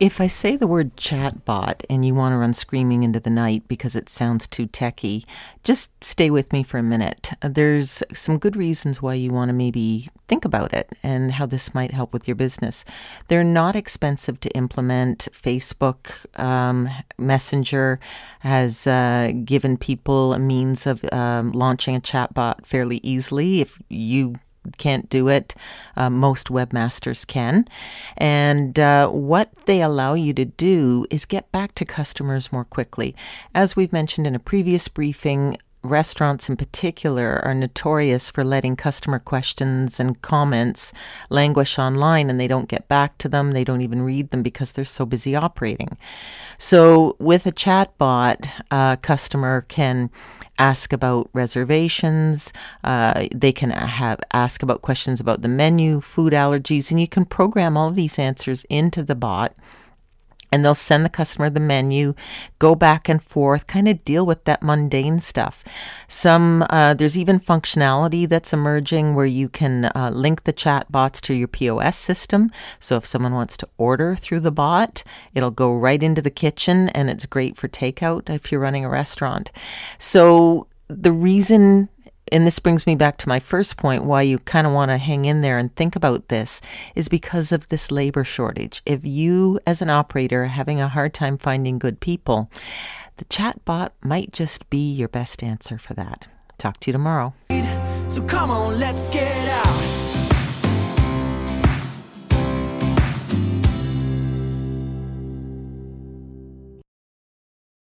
If I say the word chatbot and you want to run screaming into the night because it sounds too techy, just stay with me for a minute. There's some good reasons why you want to maybe think about it and how this might help with your business. They're not expensive to implement. Facebook um, Messenger has uh, given people a means of um, launching a chatbot fairly easily. If you can't do it. Uh, most webmasters can. And uh, what they allow you to do is get back to customers more quickly. As we've mentioned in a previous briefing, restaurants in particular are notorious for letting customer questions and comments languish online and they don't get back to them. They don't even read them because they're so busy operating. So, with a chatbot, a customer can ask about reservations. Uh, they can have ask about questions about the menu, food allergies, and you can program all of these answers into the bot and they'll send the customer the menu, go back and forth, kind of deal with that mundane stuff. Some uh, there's even functionality that's emerging where you can uh, link the chat bots to your POS system. So if someone wants to order through the bot, it'll go right into the kitchen, and it's great for takeout if you're running a restaurant. So the reason and this brings me back to my first point why you kind of want to hang in there and think about this is because of this labor shortage. If you, as an operator, are having a hard time finding good people, the chatbot might just be your best answer for that. Talk to you tomorrow. So come on, let's get out.